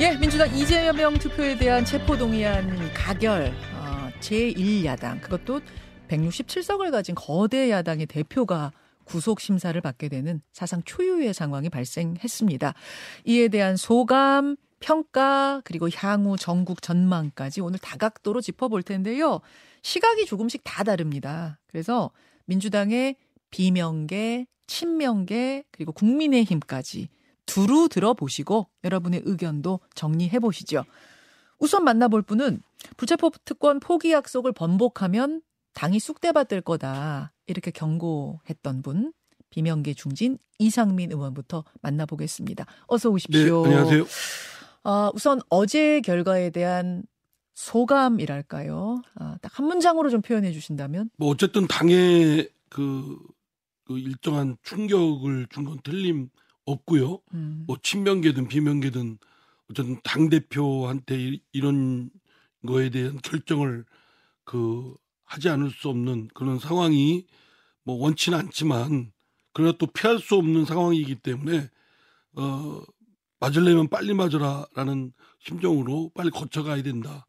예, 민주당 이재명 투표에 대한 체포동의안 가결 어, 제1야당 그것도 167석을 가진 거대 야당의 대표가 구속 심사를 받게 되는 사상 초유의 상황이 발생했습니다. 이에 대한 소감, 평가 그리고 향후 전국 전망까지 오늘 다각도로 짚어볼 텐데요. 시각이 조금씩 다 다릅니다. 그래서 민주당의 비명계, 친명계 그리고 국민의힘까지 두루 들어보시고 여러분의 의견도 정리해 보시죠. 우선 만나볼 분은 불체포 특권 포기 약속을 번복하면 당이 쑥대밭 될 거다. 이렇게 경고했던 분. 비명계 중진 이상민 의원부터 만나보겠습니다. 어서 오십시오. 네, 안녕하세요. 아, 우선 어제 결과에 대한 소감이랄까요? 아, 딱 한 문장으로 좀 표현해 주신다면? 뭐 어쨌든 당에 그, 그 일정한 충격을 준 건 틀림 없 고요. 음. 뭐 친명계든 비명계든 어쨌든 당 대표한테 이런 거에 대한 결정을 그 하지 않을 수 없는 그런 상황이 뭐 원치는 않지만 그러나 또 피할 수 없는 상황이기 때문에 어 맞을려면 빨리 맞으라라는 심정으로 빨리 거쳐가야 된다라고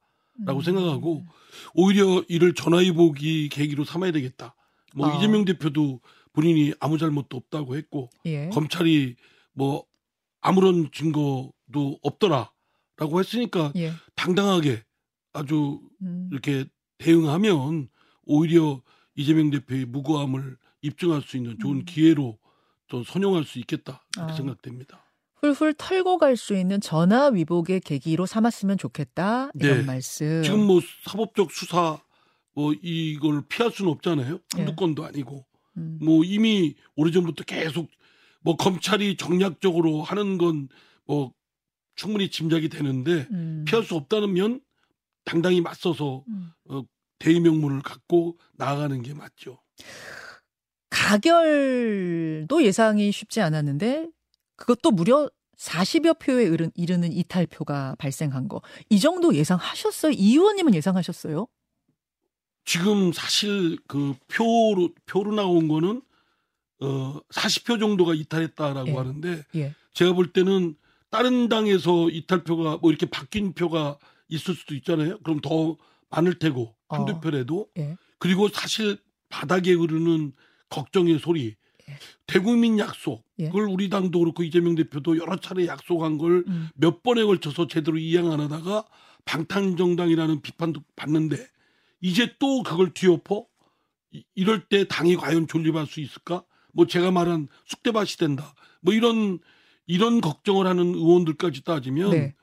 음. 생각하고 오히려 이를 전화위복이 계기로 삼아야 되겠다. 뭐 아. 이재명 대표도 본인이 아무 잘못도 없다고 했고 예. 검찰이 뭐 아무런 증거도 없더라라고 했으니까 예. 당당하게 아주 음. 이렇게 대응하면 오히려 이재명 대표의 무고함을 입증할 수 있는 좋은 음. 기회로 또 선용할 수 있겠다 이렇게 아. 생각됩니다. 훌훌 털고 갈 수 있는 전화 위복의 계기로 삼았으면 좋겠다. 이런 네. 말씀. 지금 뭐 사법적 수사 뭐 이걸 피할 수는 없잖아요. 한두 예. 건도 아니고 음. 뭐 이미 오래전부터 계속 뭐 검찰이 정략적으로 하는 건 뭐 충분히 짐작이 되는데 음. 피할 수 없다는 면 당당히 맞서서 음. 대의 명분을 갖고 나아가는 게 맞죠. 가결도 예상이 쉽지 않았는데 그것도 무려 40여 표에 이르는 이탈표가 발생한 거. 이 정도 예상하셨어요? 이 의원님은 예상하셨어요? 지금 사실 그 표로 표로 나온 거는 어 40표 정도가 이탈했다라고 예. 하는데 예. 제가 볼 때는 다른 당에서 이탈표가 뭐 이렇게 바뀐 표가 있을 수도 있잖아요. 그럼 더 많을 테고 한두 어. 표라도 예. 그리고 사실 바닥에 흐르는 걱정의 소리 예. 대국민 약속 예. 그걸 우리 당도 그렇고 이재명 대표도 여러 차례 약속한 걸몇 음. 번에 걸쳐서 제대로 이행 안 하다가 방탄정당이라는 비판도 받는데 이제 또 그걸 뒤엎어 이- 이럴 때 당이 과연 존립할 수 있을까? 뭐 제가 말한 쑥대밭이 된다. 뭐 이런 이런 걱정을 하는 의원들까지 따지면 네.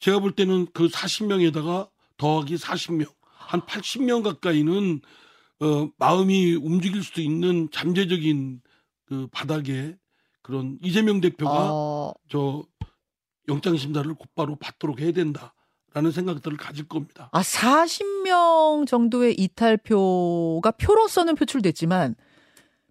제가 볼 때는 그 40명에다가 더하기 40명 한 80명 가까이는 어 마음이 움직일 수도 있는 잠재적인 그 바닥에 그런 이재명 대표가 어, 저 영장 심사를 곧바로 받도록 해야 된다 라는 생각들을 가질 겁니다. 아, 40명 정도의 이탈표가 표로서는 표출됐지만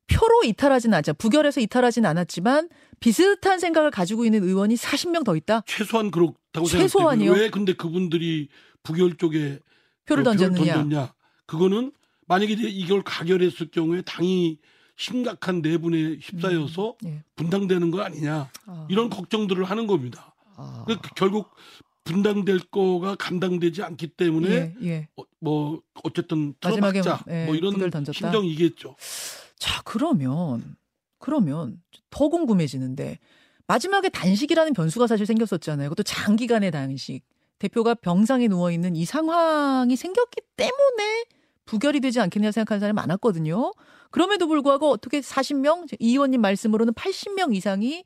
표로 이탈하진 않자 부결해서 이탈하진 않았지만 비슷한 생각을 가지고 있는 의원이 40명 더 있다. 최소한 그렇다고 최소한이요? 생각해요. 왜 근데 그분들이 부결 쪽에 표를 그 던졌느냐. 던졌냐? 그거는 만약에 이걸 가결했을 경우에 당이 심각한 내분에 휩싸여서 예. 분당되는 거 아니냐 아, 이런 걱정들을 하는 겁니다. 아. 그 결국 분당될 거가 감당되지 않기 때문에 예, 예. 어, 뭐 어쨌든 마지막에 예, 뭐 이런. 심정이겠죠. 자, 그러면 그러면 더 궁금해지는데 마지막에 단식이라는 변수가 사실 생겼었잖아요. 그것도 장기간의 단식. 대표가 병상에 누워 있는 이 상황이 생겼기 때문에 부결이 되지 않겠냐 생각하는 사람이 많았거든요. 그럼에도 불구하고 어떻게 40명 이 의원님 말씀으로는 80명 이상이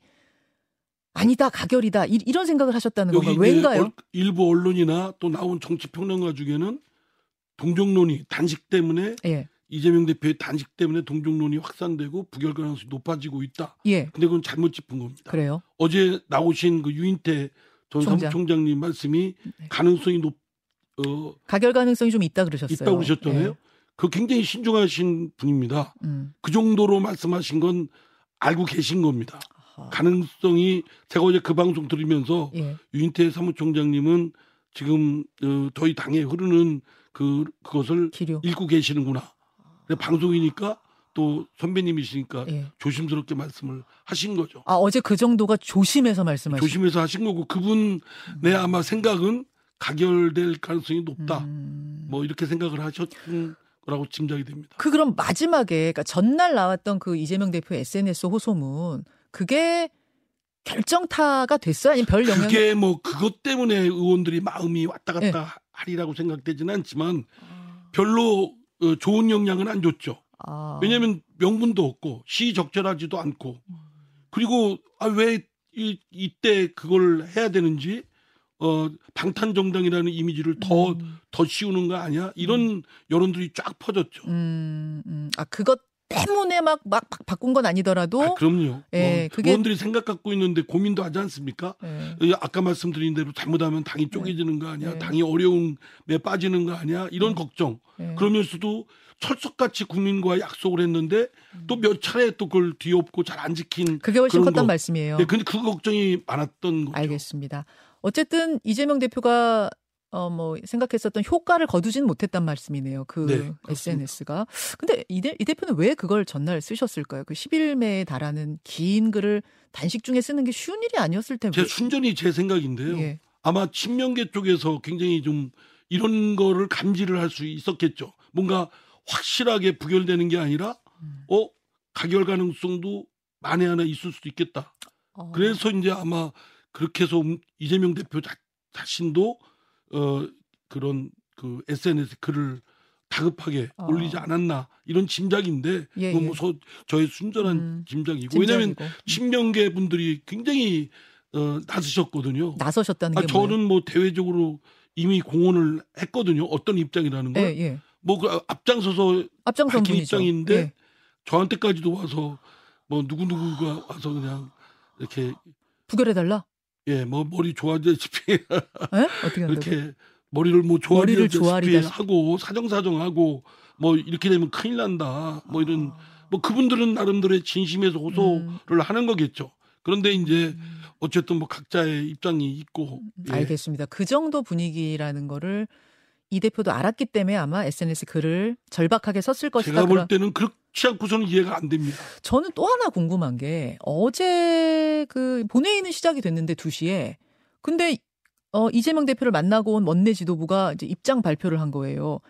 아니다 가결이다 이, 런 생각을 하셨다는 건가요? 이제 왜인가요? 얼- 일부 언론이나 또 나온 정치 평론가 중에는 동정론이 단식 때문에 예, 이재명 대표의 단식 때문에 동정론이 확산되고 부결 가능성이 높아지고 있다. 예, 근데 그건 잘못 짚은 겁니다. 그래요. 어제 나오신 그 유인태 전 총장. 사무총장님 말씀이 네. 가능성이 높 어, 가결 가능성이 좀 있다 그러셨어요. 있다고 그러셨잖아요. 예, 그 굉장히 신중하신 분입니다. 음. 그 정도로 말씀하신 건 알고 계신 겁니다. 가능성이 제가 어제 그 방송 들으면서 예, 유인태 사무총장님은 지금 어, 저희 당에 흐르는 그 그것을 기류. 읽고 계시는구나. 방송이니까 또 선배님이시니까 예. 조심스럽게 말씀을 하신 거죠. 아, 어제 그 정도가 조심해서 말씀하신 조심해서 하신 거고 그분의 아마 생각은 가결될 가능성이 높다. 음. 뭐 이렇게 생각을 하셨던 거라고 짐작이 됩니다. 그 그럼 마지막에 그러니까 전날 나왔던 그 이재명 대표 SNS 호소문 그게 결정타가 됐어요? 아니면 별 영향? 그게 뭐 그것 때문에 의원들이 마음이 왔다 갔다 예. 하리라고 생각되지는 않지만 별로 어, 좋은 영향은 안 줬죠. 아. 왜냐하면 명분도 없고 시 적절하지도 않고 그리고 아, 왜 이, 이때 그걸 해야 되는지 어 방탄 정당이라는 이미지를 더더 음. 씌우는 거 아니야? 이런 여론들이 쫙 퍼졌죠. 음, 음. 아 그것 때문에 막막 바꾼 건 아니더라도 아, 그럼요. 예, 어, 그게- 의원들이 생각 갖고 있는데 고민도 하지 않습니까? 예. 이 아까 말씀드린 대로 잘못하면 당이 쪼개지는 거 아니야? 네. 당이 어려움에 빠지는 거 아니야? 이런 걱정. 예. 그러면서도 철석같이 국민과 약속을 했는데 또 몇 차례 또 그걸 뒤엎고 잘 안 지킨 그게 훨씬 컸단 거. 말씀이에요. 네, 근데 그 걱정이 많았던 거죠. 알겠습니다. 어쨌든 이재명 대표가 어 뭐 생각했었던 효과를 거두지는 못했단 말씀이네요. 그 네. SNS가. 근데 이, 대, 이 대표는 왜 그걸 전날 쓰셨을까요? 그 11매에 달하는 긴 글을 단식 중에 쓰는 게 쉬운 일이 아니었을 텐데. 제 순전히 제 생각인데요. 예. 아마 친명계 쪽에서 굉장히 좀 이런 거를 감지를 할 수 있었겠죠. 뭔가 확실하게 부결되는 게 아니라 음. 어 가결 가능성도 만에 하나 있을 수도 있겠다. 어. 그래서 이제 아마 그렇게 해서 음- 이재명 대표 자, 자신도 어 그런 그 SNS 글을 다급하게 아. 올리지 않았나 이런 짐작인데 예, 예. 뭐 서, 저의 순전한 음, 짐작이고 왜냐하면. 친명계 분들이 굉장히 어, 나서셨거든요. 나서셨다는 아, 게 뭐예요? 저는 뭐 대외적으로 이미 공언을 했거든요. 어떤 입장이라는 걸. 예, 예. 뭐 그 앞장서서 앞장선 분이죠. 입장인데 예. 저한테까지도 와서 뭐 누구 누구가 와서 그냥 이렇게 부결해 달라. 예 뭐 머리 좋아지다시피 예? 어떻게? 이렇게 머리를 뭐 좋아지다시피. 하고 사정사정하고 뭐 이렇게 되면 큰일 난다. 뭐 이런 뭐 그분들은 나름대로의 진심에서 호소를 음. 하는 거겠죠. 그런데 이제 어쨌든 뭐 각자의 입장이 있고 예. 알겠습니다. 그 정도 분위기라는 거를 이 대표도 알았기 때문에 아마 SNS 글을 절박하게 썼을 것이다. 제가 볼 그런- 때는 그렇 지 않고서는 이해가 안 됩니다. 저는 또 하나 궁금한 게 어제 그 본회의는 시작이 됐는데 2시에 근데 어 이재명 대표를 만나고 온 원내 지도부가 이제 입장 발표를 한 거예요.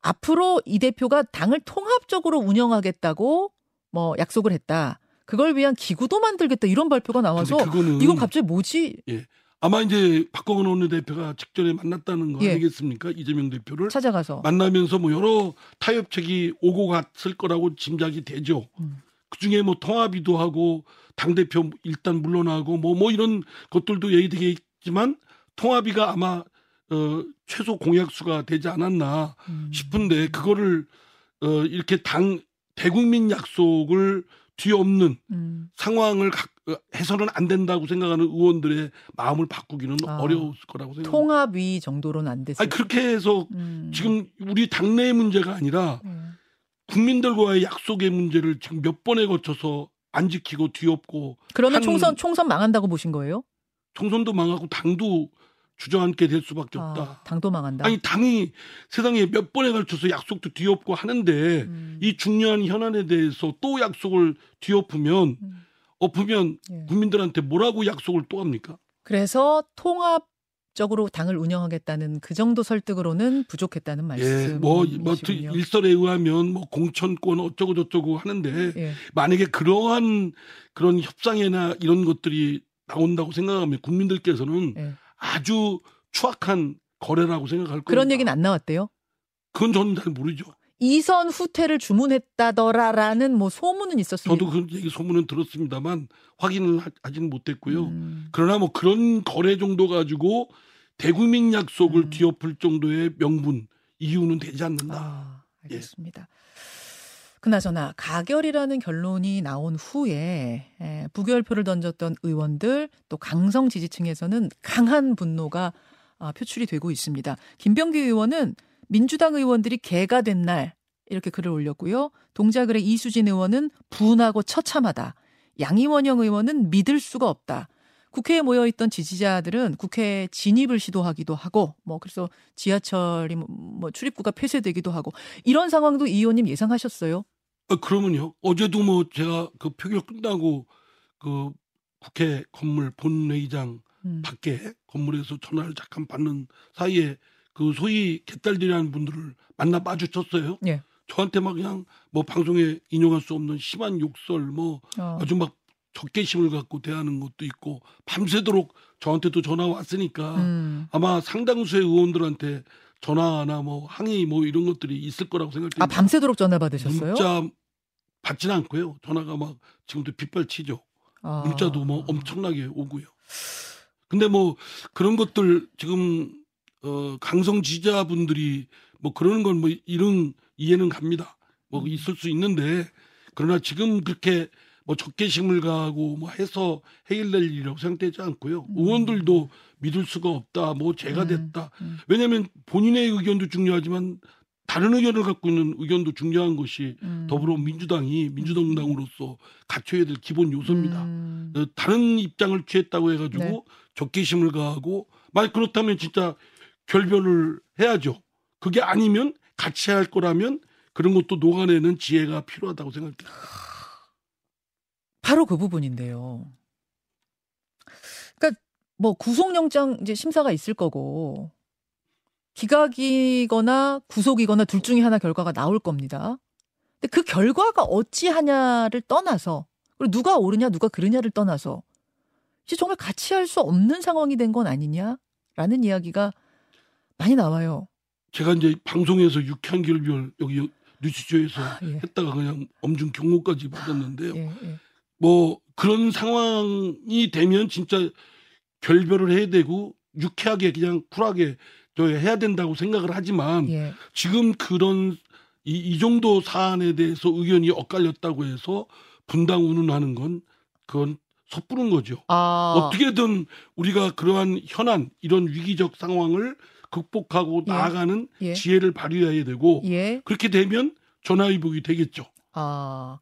앞으로 이 대표가 당을 통합적으로 운영하겠다고 뭐 약속을 했다. 그걸 위한 기구도 만들겠다 이런 발표가 나와서 이건 갑자기 뭐지? 아마 이제 박광원 원내대표가 직전에 만났다는 거 예. 아니겠습니까? 이재명 대표를 찾아가서 만나면서 뭐 여러 타협책이 오고 갔을 거라고 짐작이 되죠. 음. 그 중에 뭐 통합이도 하고 당 대표 일단 물러나고 뭐뭐 이런 것들도 얘기되겠지만 통합이가 아마 어 최소 공약수가 되지 않았나 음. 싶은데 그거를 어 이렇게 당 대국민 약속을 뒤엎는 음. 상황을 가- 어, 해서는 안 된다고 생각하는 의원들의 마음을 바꾸기는 아. 어려울 거라고 생각합니다. 통합위 정도로는 안 됐어요. 그렇게 해서 음. 지금 우리 당내의 문제가 아니라 네. 국민들과의 약속의 문제를 지금 몇 번에 거쳐서 안 지키고 뒤엎고 그러면 한- 총선 총선 망한다고 보신 거예요? 총선도 망하고 당도 주저앉게 될 수밖에 아, 없다. 당도 망한다. 아니 당이 세상에 몇 번에 걸쳐서 약속도 뒤엎고 하는데 음. 이 중요한 현안에 대해서 또 약속을 뒤엎으면 음. 엎으면 예. 국민들한테 뭐라고 약속을 또 합니까? 그래서 통합 적으로 당을 운영하겠다는 그 정도 설득으로는 부족했다는 예, 뭐, 뭐 말씀이시군요. 일설에 의하면 뭐 공천권 어쩌고 저쩌고 하는데 예. 만약에 그러한 그런 협상이나 이런 것들이 나온다고 생각하면 국민들께서는 예. 아주 추악한 거래라고 생각할 거예요. 그런 얘기는 안 나왔대요. 그건 저는 잘 모르죠. 이선 후퇴를 주문했다더라라는 뭐 소문은 있었습니다. 저도 그 얘기 소문은 들었습니다만 확인을 하- 하지는 못했고요. 음. 그러나 뭐 그런 거래 정도 가지고 대국민 약속을 음. 뒤엎을 정도의 명분 이유는 되지 않는다. 아, 예. 알겠습니다. 그나저나 가결이라는 결론이 나온 후에 에, 부결표를 던졌던 의원들 또 강성 지지층에서는 강한 분노가 아, 표출이 되고 있습니다. 김병기 의원은 민주당 의원들이 개가 된 날 이렇게 글을 올렸고요. 동작을의 이수진 의원은 분하고 처참하다. 양이원영 의원은 믿을 수가 없다. 국회에 모여 있던 지지자들은 국회 진입을 시도하기도 하고 뭐 그래서 지하철이 뭐- 뭐 출입구가 폐쇄되기도 하고 이런 상황도 이 의원님 예상하셨어요? 아, 그러면요. 어제도 뭐 제가 그 표결 끝나고 그 국회 건물 본회의장 음. 밖에 건물에서 전화를 잠깐 받는 사이에 그 소위 개딸들이라는 분들을 만나 마주쳤어요. 예. 저한테 막 그냥 뭐 방송에 인용할 수 없는 심한 욕설 뭐 어. 아주 막 적개심을 갖고 대하는 것도 있고 밤새도록 저한테도 전화 왔으니까 음. 아마 상당수의 의원들한테 전화나 뭐 항의 뭐 이런 것들이 있을 거라고 아 생각됩니다. 밤새도록 전화 받으셨어요? 문자 받지는 않고요. 전화가 막 지금도 빗발치죠. 아. 문자도 뭐 엄청나게 오고요. 근데 뭐 그런 것들 지금 어 강성 지자분들이 뭐 그러는 건 뭐 이런 이해는 갑니다. 뭐 있을 수 있는데 그러나 지금 그렇게 뭐 적개심을 가하고 뭐 해서 해결될 일이라고 생각되지 않고요. 의원들도 믿을 수가 없다. 뭐 제가 음, 됐다. 음. 왜냐하면 본인의 의견도 중요하지만 다른 의견을 갖고 있는 의견도 중요한 것이 음. 더불어민주당이 민주당으로서 갖춰야 될 기본 요소입니다. 음. 어, 다른 입장을 취했다고 해가지고 네. 적개심을 가하고 만약 그렇다면 진짜 결별을 해야죠. 그게 아니면 같이 할 거라면 그런 것도 녹아내는 지혜가 필요하다고 생각합니다. 바로 그 부분인데요. 뭐 구속영장 이제 심사가 있을 거고 기각이거나 구속이거나 둘 중에 하나 결과가 나올 겁니다. 근데 그 결과가 어찌하냐를 떠나서 그리고 누가 옳으냐 누가 그르냐를 떠나서 이제 정말 같이 할 수 없는 상황이 된 건 아니냐라는 이야기가 많이 나와요. 제가 이제 방송에서 유쾌한 결별 여기 뉴스쇼에서 아, 예. 했다가 그냥 엄중 경고까지 받았는데요. 예, 예. 뭐 그런 상황이 되면 진짜 결별을 해야 되고 유쾌하게 그냥 쿨하게 저 해야 된다고 생각을 하지만 예. 지금 그런 이, 이 정도 사안에 대해서 의견이 엇갈렸다고 해서 분당 운운하는 건 그건 섣부른 거죠. 아, 어떻게든 우리가 그러한 현안 이런 위기적 상황을 극복하고 예. 나아가는 예. 지혜를 발휘해야 되고 예. 그렇게 되면 전화위복이 되겠죠. 아,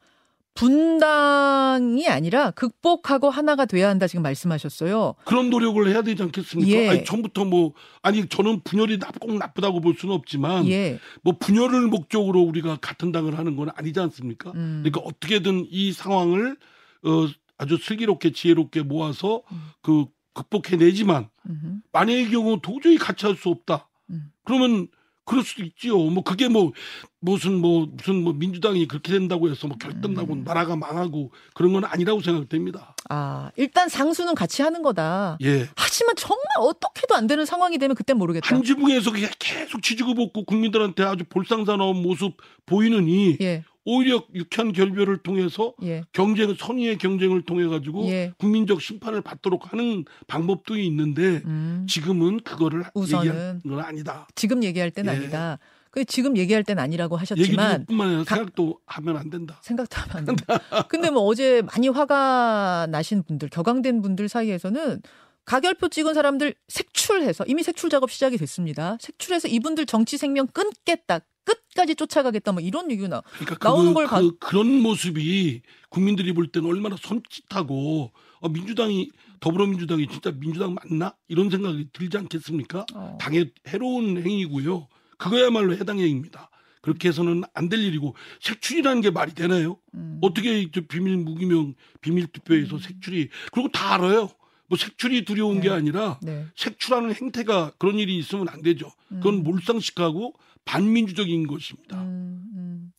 분당이 아니라 극복하고 하나가 돼야 한다 지금 말씀하셨어요. 그런 노력을 해야 되지 않겠습니까? 예. 아니 처음부터 뭐 아니 저는 분열이 나- 꼭 나쁘다고 볼 수는 없지만 예. 뭐 분열을 목적으로 우리가 같은 당을 하는 건 아니지 않습니까? 음. 그러니까 어떻게든 이 상황을 어 아주 슬기롭게 지혜롭게 모아서 음. 그 극복해내지만 음흠. 만약의 경우 도저히 같이 할 수 없다. 음. 그러면 그럴 수도 있지요. 뭐 그게 뭐 무슨 뭐 무슨 뭐 민주당이 그렇게 된다고 해서 뭐 결단나고 음. 나라가 망하고 그런 건 아니라고 생각됩니다. 아, 일단 상수는 같이 하는 거다. 예. 하지만 정말 어떻게도 안 되는 상황이 되면 그땐 모르겠다. 한 지붕에서 계속 지지고 볶고 국민들한테 아주 볼상사나운 모습 보이느니 예. 오히려 유쾌한 결별을 통해서 예. 경쟁 선의의 경쟁을 통해 가지고 예. 국민적 심판을 받도록 하는 방법도 있는데 음. 지금은 그거를 우선은 건 아니다. 지금 얘기할 땐 예. 아니다. 근데 지금 얘기할 땐 아니라고 하셨지만 아니라 가- 생각도 하면 안 된다. 생각도 하면 안 된다. 근데 뭐 어제 많이 화가 나신 분들, 격앙된 분들 사이에서는 가결표 찍은 사람들 색출해서 이미 색출 작업 시작이 됐습니다. 색출해서 이분들 정치 생명 끊겠다. 끝까지 쫓아가겠다. 뭐 이런 얘기가 나. 그러니까 나오는 그, 걸 봐- 그, 그런 모습이 국민들이 볼 때는 얼마나 섬찟하고 어, 민주당이 더불어민주당이 진짜 민주당 맞나 이런 생각이 들지 않겠습니까? 어. 당의 해로운 행위고요. 그거야말로 해당 행위입니다. 그렇게 해서는 안 될 일이고 색출이라는 게 말이 되나요? 음. 어떻게 저 비밀 무기명 비밀 투표에서 색출이 그리고 다 알아요. 뭐 색출이 두려운 게 네. 아니라 네. 색출하는 행태가 그런 일이 있으면 안 되죠. 그건 음. 몰상식하고 반민주적인 것입니다. 음, 음.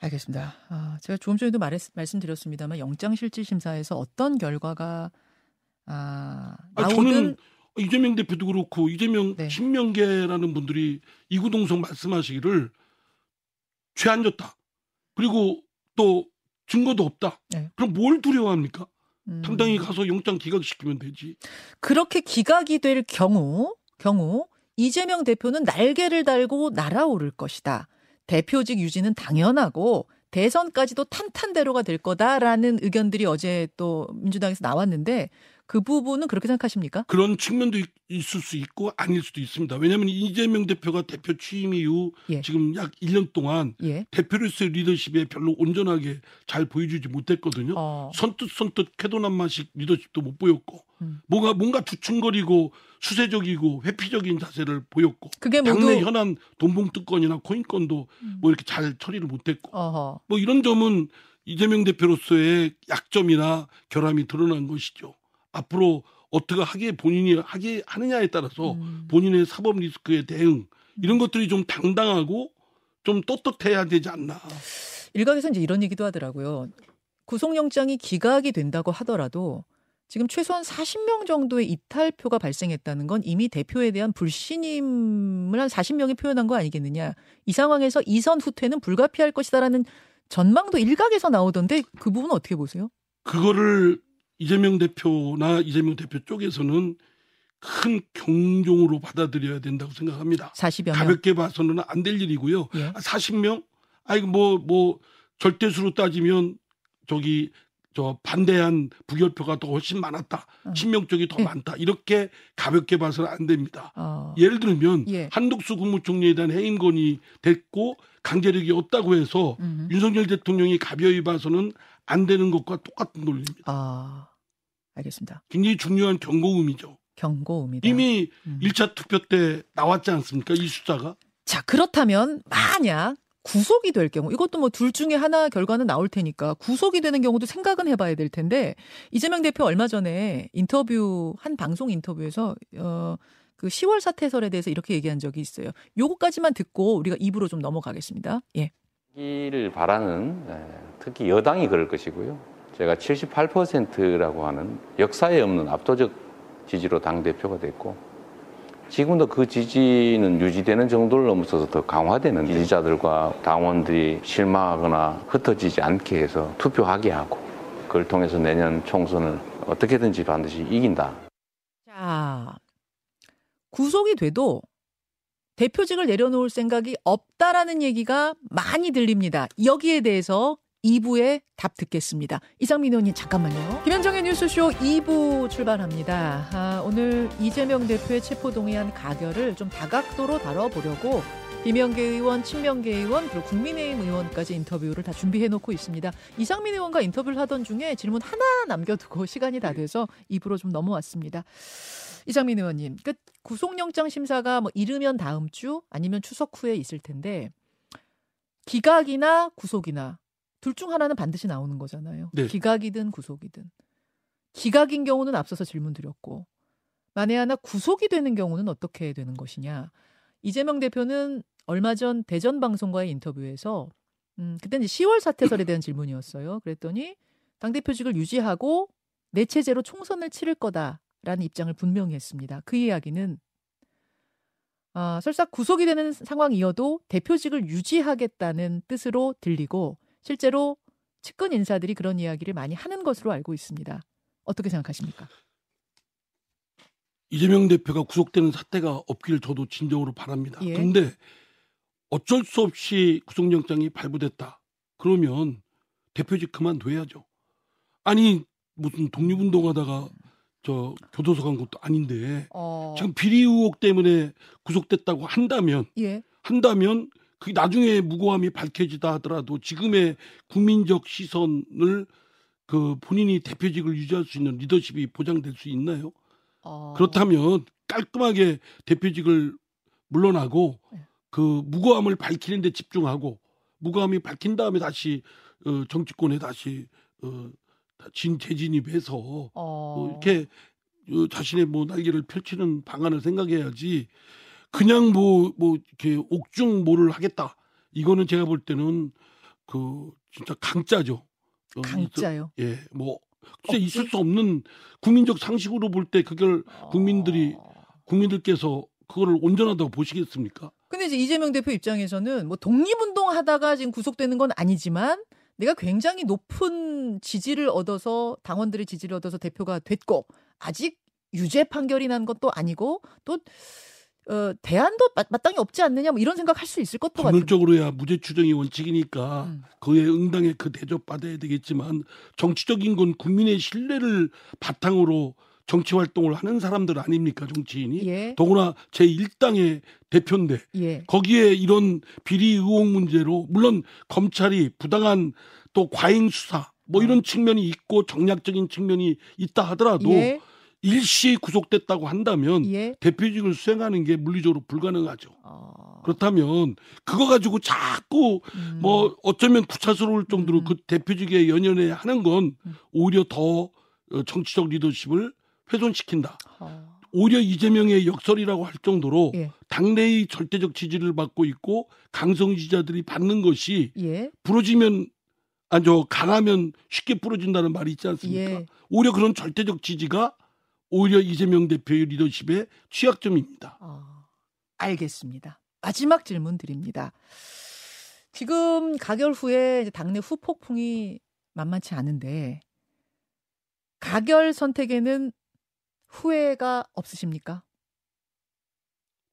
알겠습니다. 아, 제가 조금 전에도 말했, 말씀드렸습니다만 영장실질심사에서 어떤 결과가 아, 아, 나오든 저는 이재명 대표도 그렇고 이재명 네. 신명계라는 분들이 이구동성 말씀하시기를 죄 안 졌다. 그리고 또 증거도 없다. 네. 그럼 뭘 두려워합니까? 음, 당당히 가서 영장 기각시키면 되지. 그렇게 기각이 될 경우 경우 이재명 대표는 날개를 달고 날아오를 것이다. 대표직 유지는 당연하고 대선까지도 탄탄대로가 될 거다라는 의견들이 어제 또 민주당에서 나왔는데 그 부분은 그렇게 생각하십니까? 그런 측면도 있, 있을 수 있고 아닐 수도 있습니다. 왜냐하면 이재명 대표가 대표 취임 이후 예. 지금 약 1년 동안 예. 대표로서의 리더십에 별로 온전하게 잘 보여주지 못했거든요. 어. 선뜻 선뜻 캐도남마식 리더십도 못 보였고 음. 뭔가 뭔가 주춤거리고 수세적이고 회피적인 자세를 보였고 그게 모두 당내 현안 돈봉투건이나 코인건도 음. 뭐 이렇게 잘 처리를 못했고 어허. 뭐 이런 점은 이재명 대표로서의 약점이나 결함이 드러난 것이죠. 앞으로 어떻게 하게 본인이 하게 하느냐에 따라서 음. 본인의 사법 리스크에 대응 이런 것들이 좀 당당하고 좀 떳떳해야 되지 않나. 일각에서 이제 이런 얘기도 하더라고요. 구속영장이 기각이 된다고 하더라도 지금 최소한 40명 정도의 이탈표가 발생했다는 건 이미 대표에 대한 불신임을 한 40명이 표현한 거 아니겠느냐. 이 상황에서 이선 후퇴는 불가피할 것이다라는 전망도 일각에서 나오던데 그 부분은 어떻게 보세요? 그거를 이재명 대표나 이재명 대표 쪽에서는 큰 경종으로 받아들여야 된다고 생각합니다. 40여 명. 가볍게 봐서는 안 될 일이고요. 예. 아, 40명? 아이고 뭐뭐 절대수로 따지면 저기 저 반대한 부결표가 더 훨씬 많았다. 어. 친명 쪽이 더 예. 많다. 이렇게 가볍게 봐서는 안 됩니다. 어. 예를 들면 예. 한독수 국무총리에 대한 해임 건이 됐고 강제력이 없다고 해서 음. 윤석열 대통령이 가벼이 봐서는 안 되는 것과 똑같은 논리입니다. 아. 알겠습니다. 굉장히 중요한 경고음이죠. 경고음이다. 이미 음. 1차 투표 때 나왔지 않습니까? 이 숫자가. 자, 그렇다면 만약 구속이 될 경우 이것도 뭐 둘 중에 하나 결과는 나올 테니까 구속이 되는 경우도 생각은 해봐야 될 텐데 이재명 대표 얼마 전에 인터뷰 한 방송 인터뷰에서 어 그 10월 사태설에 대해서 이렇게 얘기한 적이 있어요. 요거까지만 듣고 우리가 입으로 좀 넘어가겠습니다. 예. 기를 바라는 에, 특히 여당이 그럴 것이고요. 제가 78%라고 하는 역사에 없는 압도적 지지로 당 대표가 됐고 지금도 그 지지는 유지되는 정도를 넘어서서 더 강화되는 지지자들과 당원들이 실망하거나 흩어지지 않게 해서 투표하게 하고 그걸 통해서 내년 총선을 어떻게든지 반드시 이긴다. 자, 구속이 돼도 대표직을 내려놓을 생각이 없다라는 얘기가 많이 들립니다. 여기에 대해서 2부에 답 듣겠습니다. 이상민 의원님 잠깐만요. 김현정의 뉴스쇼 2부 출발합니다. 아, 오늘 이재명 대표의 체포동의안 가결을 좀 다각도로 다뤄보려고 비명계 의원, 친명계 의원, 그리고 국민의힘 의원까지 인터뷰를 다 준비해놓고 있습니다. 이상민 의원과 인터뷰를 하던 중에 질문 하나 남겨두고 시간이 다 돼서 2부로 좀 넘어왔습니다. 이상민 의원님, 그 구속영장 심사가 뭐 이르면 다음 주 아니면 추석 후에 있을 텐데 기각이나 구속이나 둘 중 하나는 반드시 나오는 거잖아요. 네. 기각이든 구속이든. 기각인 경우는 앞서서 질문 드렸고 만에 하나 구속이 되는 경우는 어떻게 되는 것이냐. 이재명 대표는 얼마 전 대전 방송과의 인터뷰에서 음, 그때는 이제 10월 사태설에 대한 질문이었어요. 그랬더니 당대표직을 유지하고 내 체제로 총선을 치를 거다 라는 입장을 분명히 했습니다. 그 이야기는 아, 설사 구속이 되는 상황이어도 대표직을 유지하겠다는 뜻으로 들리고 실제로 측근 인사들이 그런 이야기를 많이 하는 것으로 알고 있습니다. 어떻게 생각하십니까? 이재명 대표가 구속되는 사태가 없기를 저도 진정으로 바랍니다. 예. 그런데 어쩔 수 없이 구속영장이 발부됐다. 그러면 대표직 그만둬야죠. 아니 무슨 독립운동하다가 저 교도소 간 것도 아닌데 어, 지금 비리 의혹 때문에 구속됐다고 한다면 예. 한다면 그 나중에 무고함이 밝혀지다 하더라도 지금의 국민적 시선을 그 본인이 대표직을 유지할 수 있는 리더십이 보장될 수 있나요? 어, 그렇다면 깔끔하게 대표직을 물러나고 네. 그 무고함을 밝히는 데 집중하고 무고함이 밝힌 다음에 다시 어, 정치권에 다시 어, 진 재진입해서 어, 어, 이렇게 어, 자신의 뭐 날개를 펼치는 방안을 생각해야지 그냥 뭐뭐 이렇게 옥중 뭐를 하겠다 이거는 제가 볼 때는 그 진짜 강짜죠. 어, 강짜요. 예, 뭐 진짜 억지? 있을 수 없는 국민적 상식으로 볼 때 그걸 국민들이 어. 국민들께서 그거를 온전하다고 보시겠습니까? 근데 이제 이재명 대표 입장에서는 뭐 독립운동 하다가 지금 구속되는 건 아니지만 내가 굉장히 높은 지지를 얻어서 당원들의 지지를 얻어서 대표가 됐고 아직 유죄 판결이 난 것도 아니고 또 어, 대안도 마, 마땅히 없지 않느냐 뭐 이런 생각할 수 있을 것도 같아요. 법률적으로야 무죄 추정이 원칙이니까 음. 그에 응당의 그 대접 받아야 되겠지만 정치적인 건 국민의 신뢰를 바탕으로 정치 활동을 하는 사람들 아닙니까 정치인이 예. 더구나 제 1당의 대표인데 예. 거기에 이런 비리 의혹 문제로 물론 검찰이 부당한 또 과잉 수사 뭐 이런 측면이 있고 정략적인 측면이 있다 하더라도 예. 일시 구속됐다고 한다면 예. 대표직을 수행하는 게 물리적으로 불가능하죠. 어. 그렇다면 그거 가지고 자꾸 음. 뭐 어쩌면 구차스러울 정도로 음. 그 대표직에 연연해 하는 건 음. 오히려 더 어, 정치적 리더십을 훼손시킨다. 어. 오히려 이재명의 역설이라고 할 정도로 예. 당내의 절대적 지지를 받고 있고 강성 지지자들이 받는 것이 예. 부러지면 아저 강하면 쉽게 부러진다는 말이 있지 않습니까? 예. 오히려 그런 절대적 지지가 오히려 이재명 대표의 리더십의 취약점입니다. 어. 알겠습니다. 마지막 질문 드립니다. 지금 가결 후에 당내 후폭풍이 만만치 않은데 가결 선택에는 후회가 없으십니까?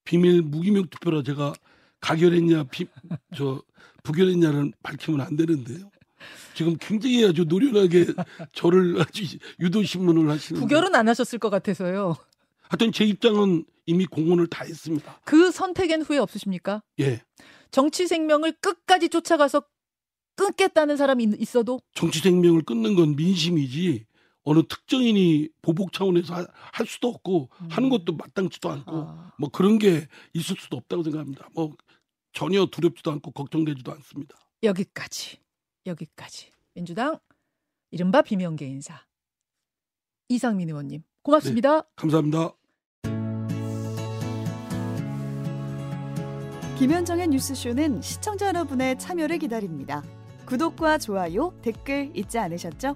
비밀 무기명 투표라 제가 가결했냐 비, 저 부결했냐는 밝히면 안 되는데요. 지금 굉장히 아주 노련하게 저를 아주 유도 신문을 하시는. 부결은 안 하셨을 것 같아서요. 하여튼 제 입장은 이미 공언을 다 했습니다. 그 선택엔 후회 없으십니까? 예. 정치 생명을 끝까지 쫓아가서 끊겠다는 사람이 있- 있어도 정치 생명을 끊는 건 민심이지 어느 특정인이 보복 차원에서 하- 할 수도 없고 음. 하는 것도 마땅치도 않고 아, 뭐 그런 게 있을 수도 없다고 생각합니다. 뭐 전혀 두렵지도 않고 걱정되지도 않습니다. 여기까지 여기까지 민주당 이른바 비명계 인사 이상민 의원님 고맙습니다. 감사합니다. 김현정의 뉴스쇼는 시청자 여러분의 참여를 기다립니다. 구독과 좋아요, 댓글 잊지 않으셨죠?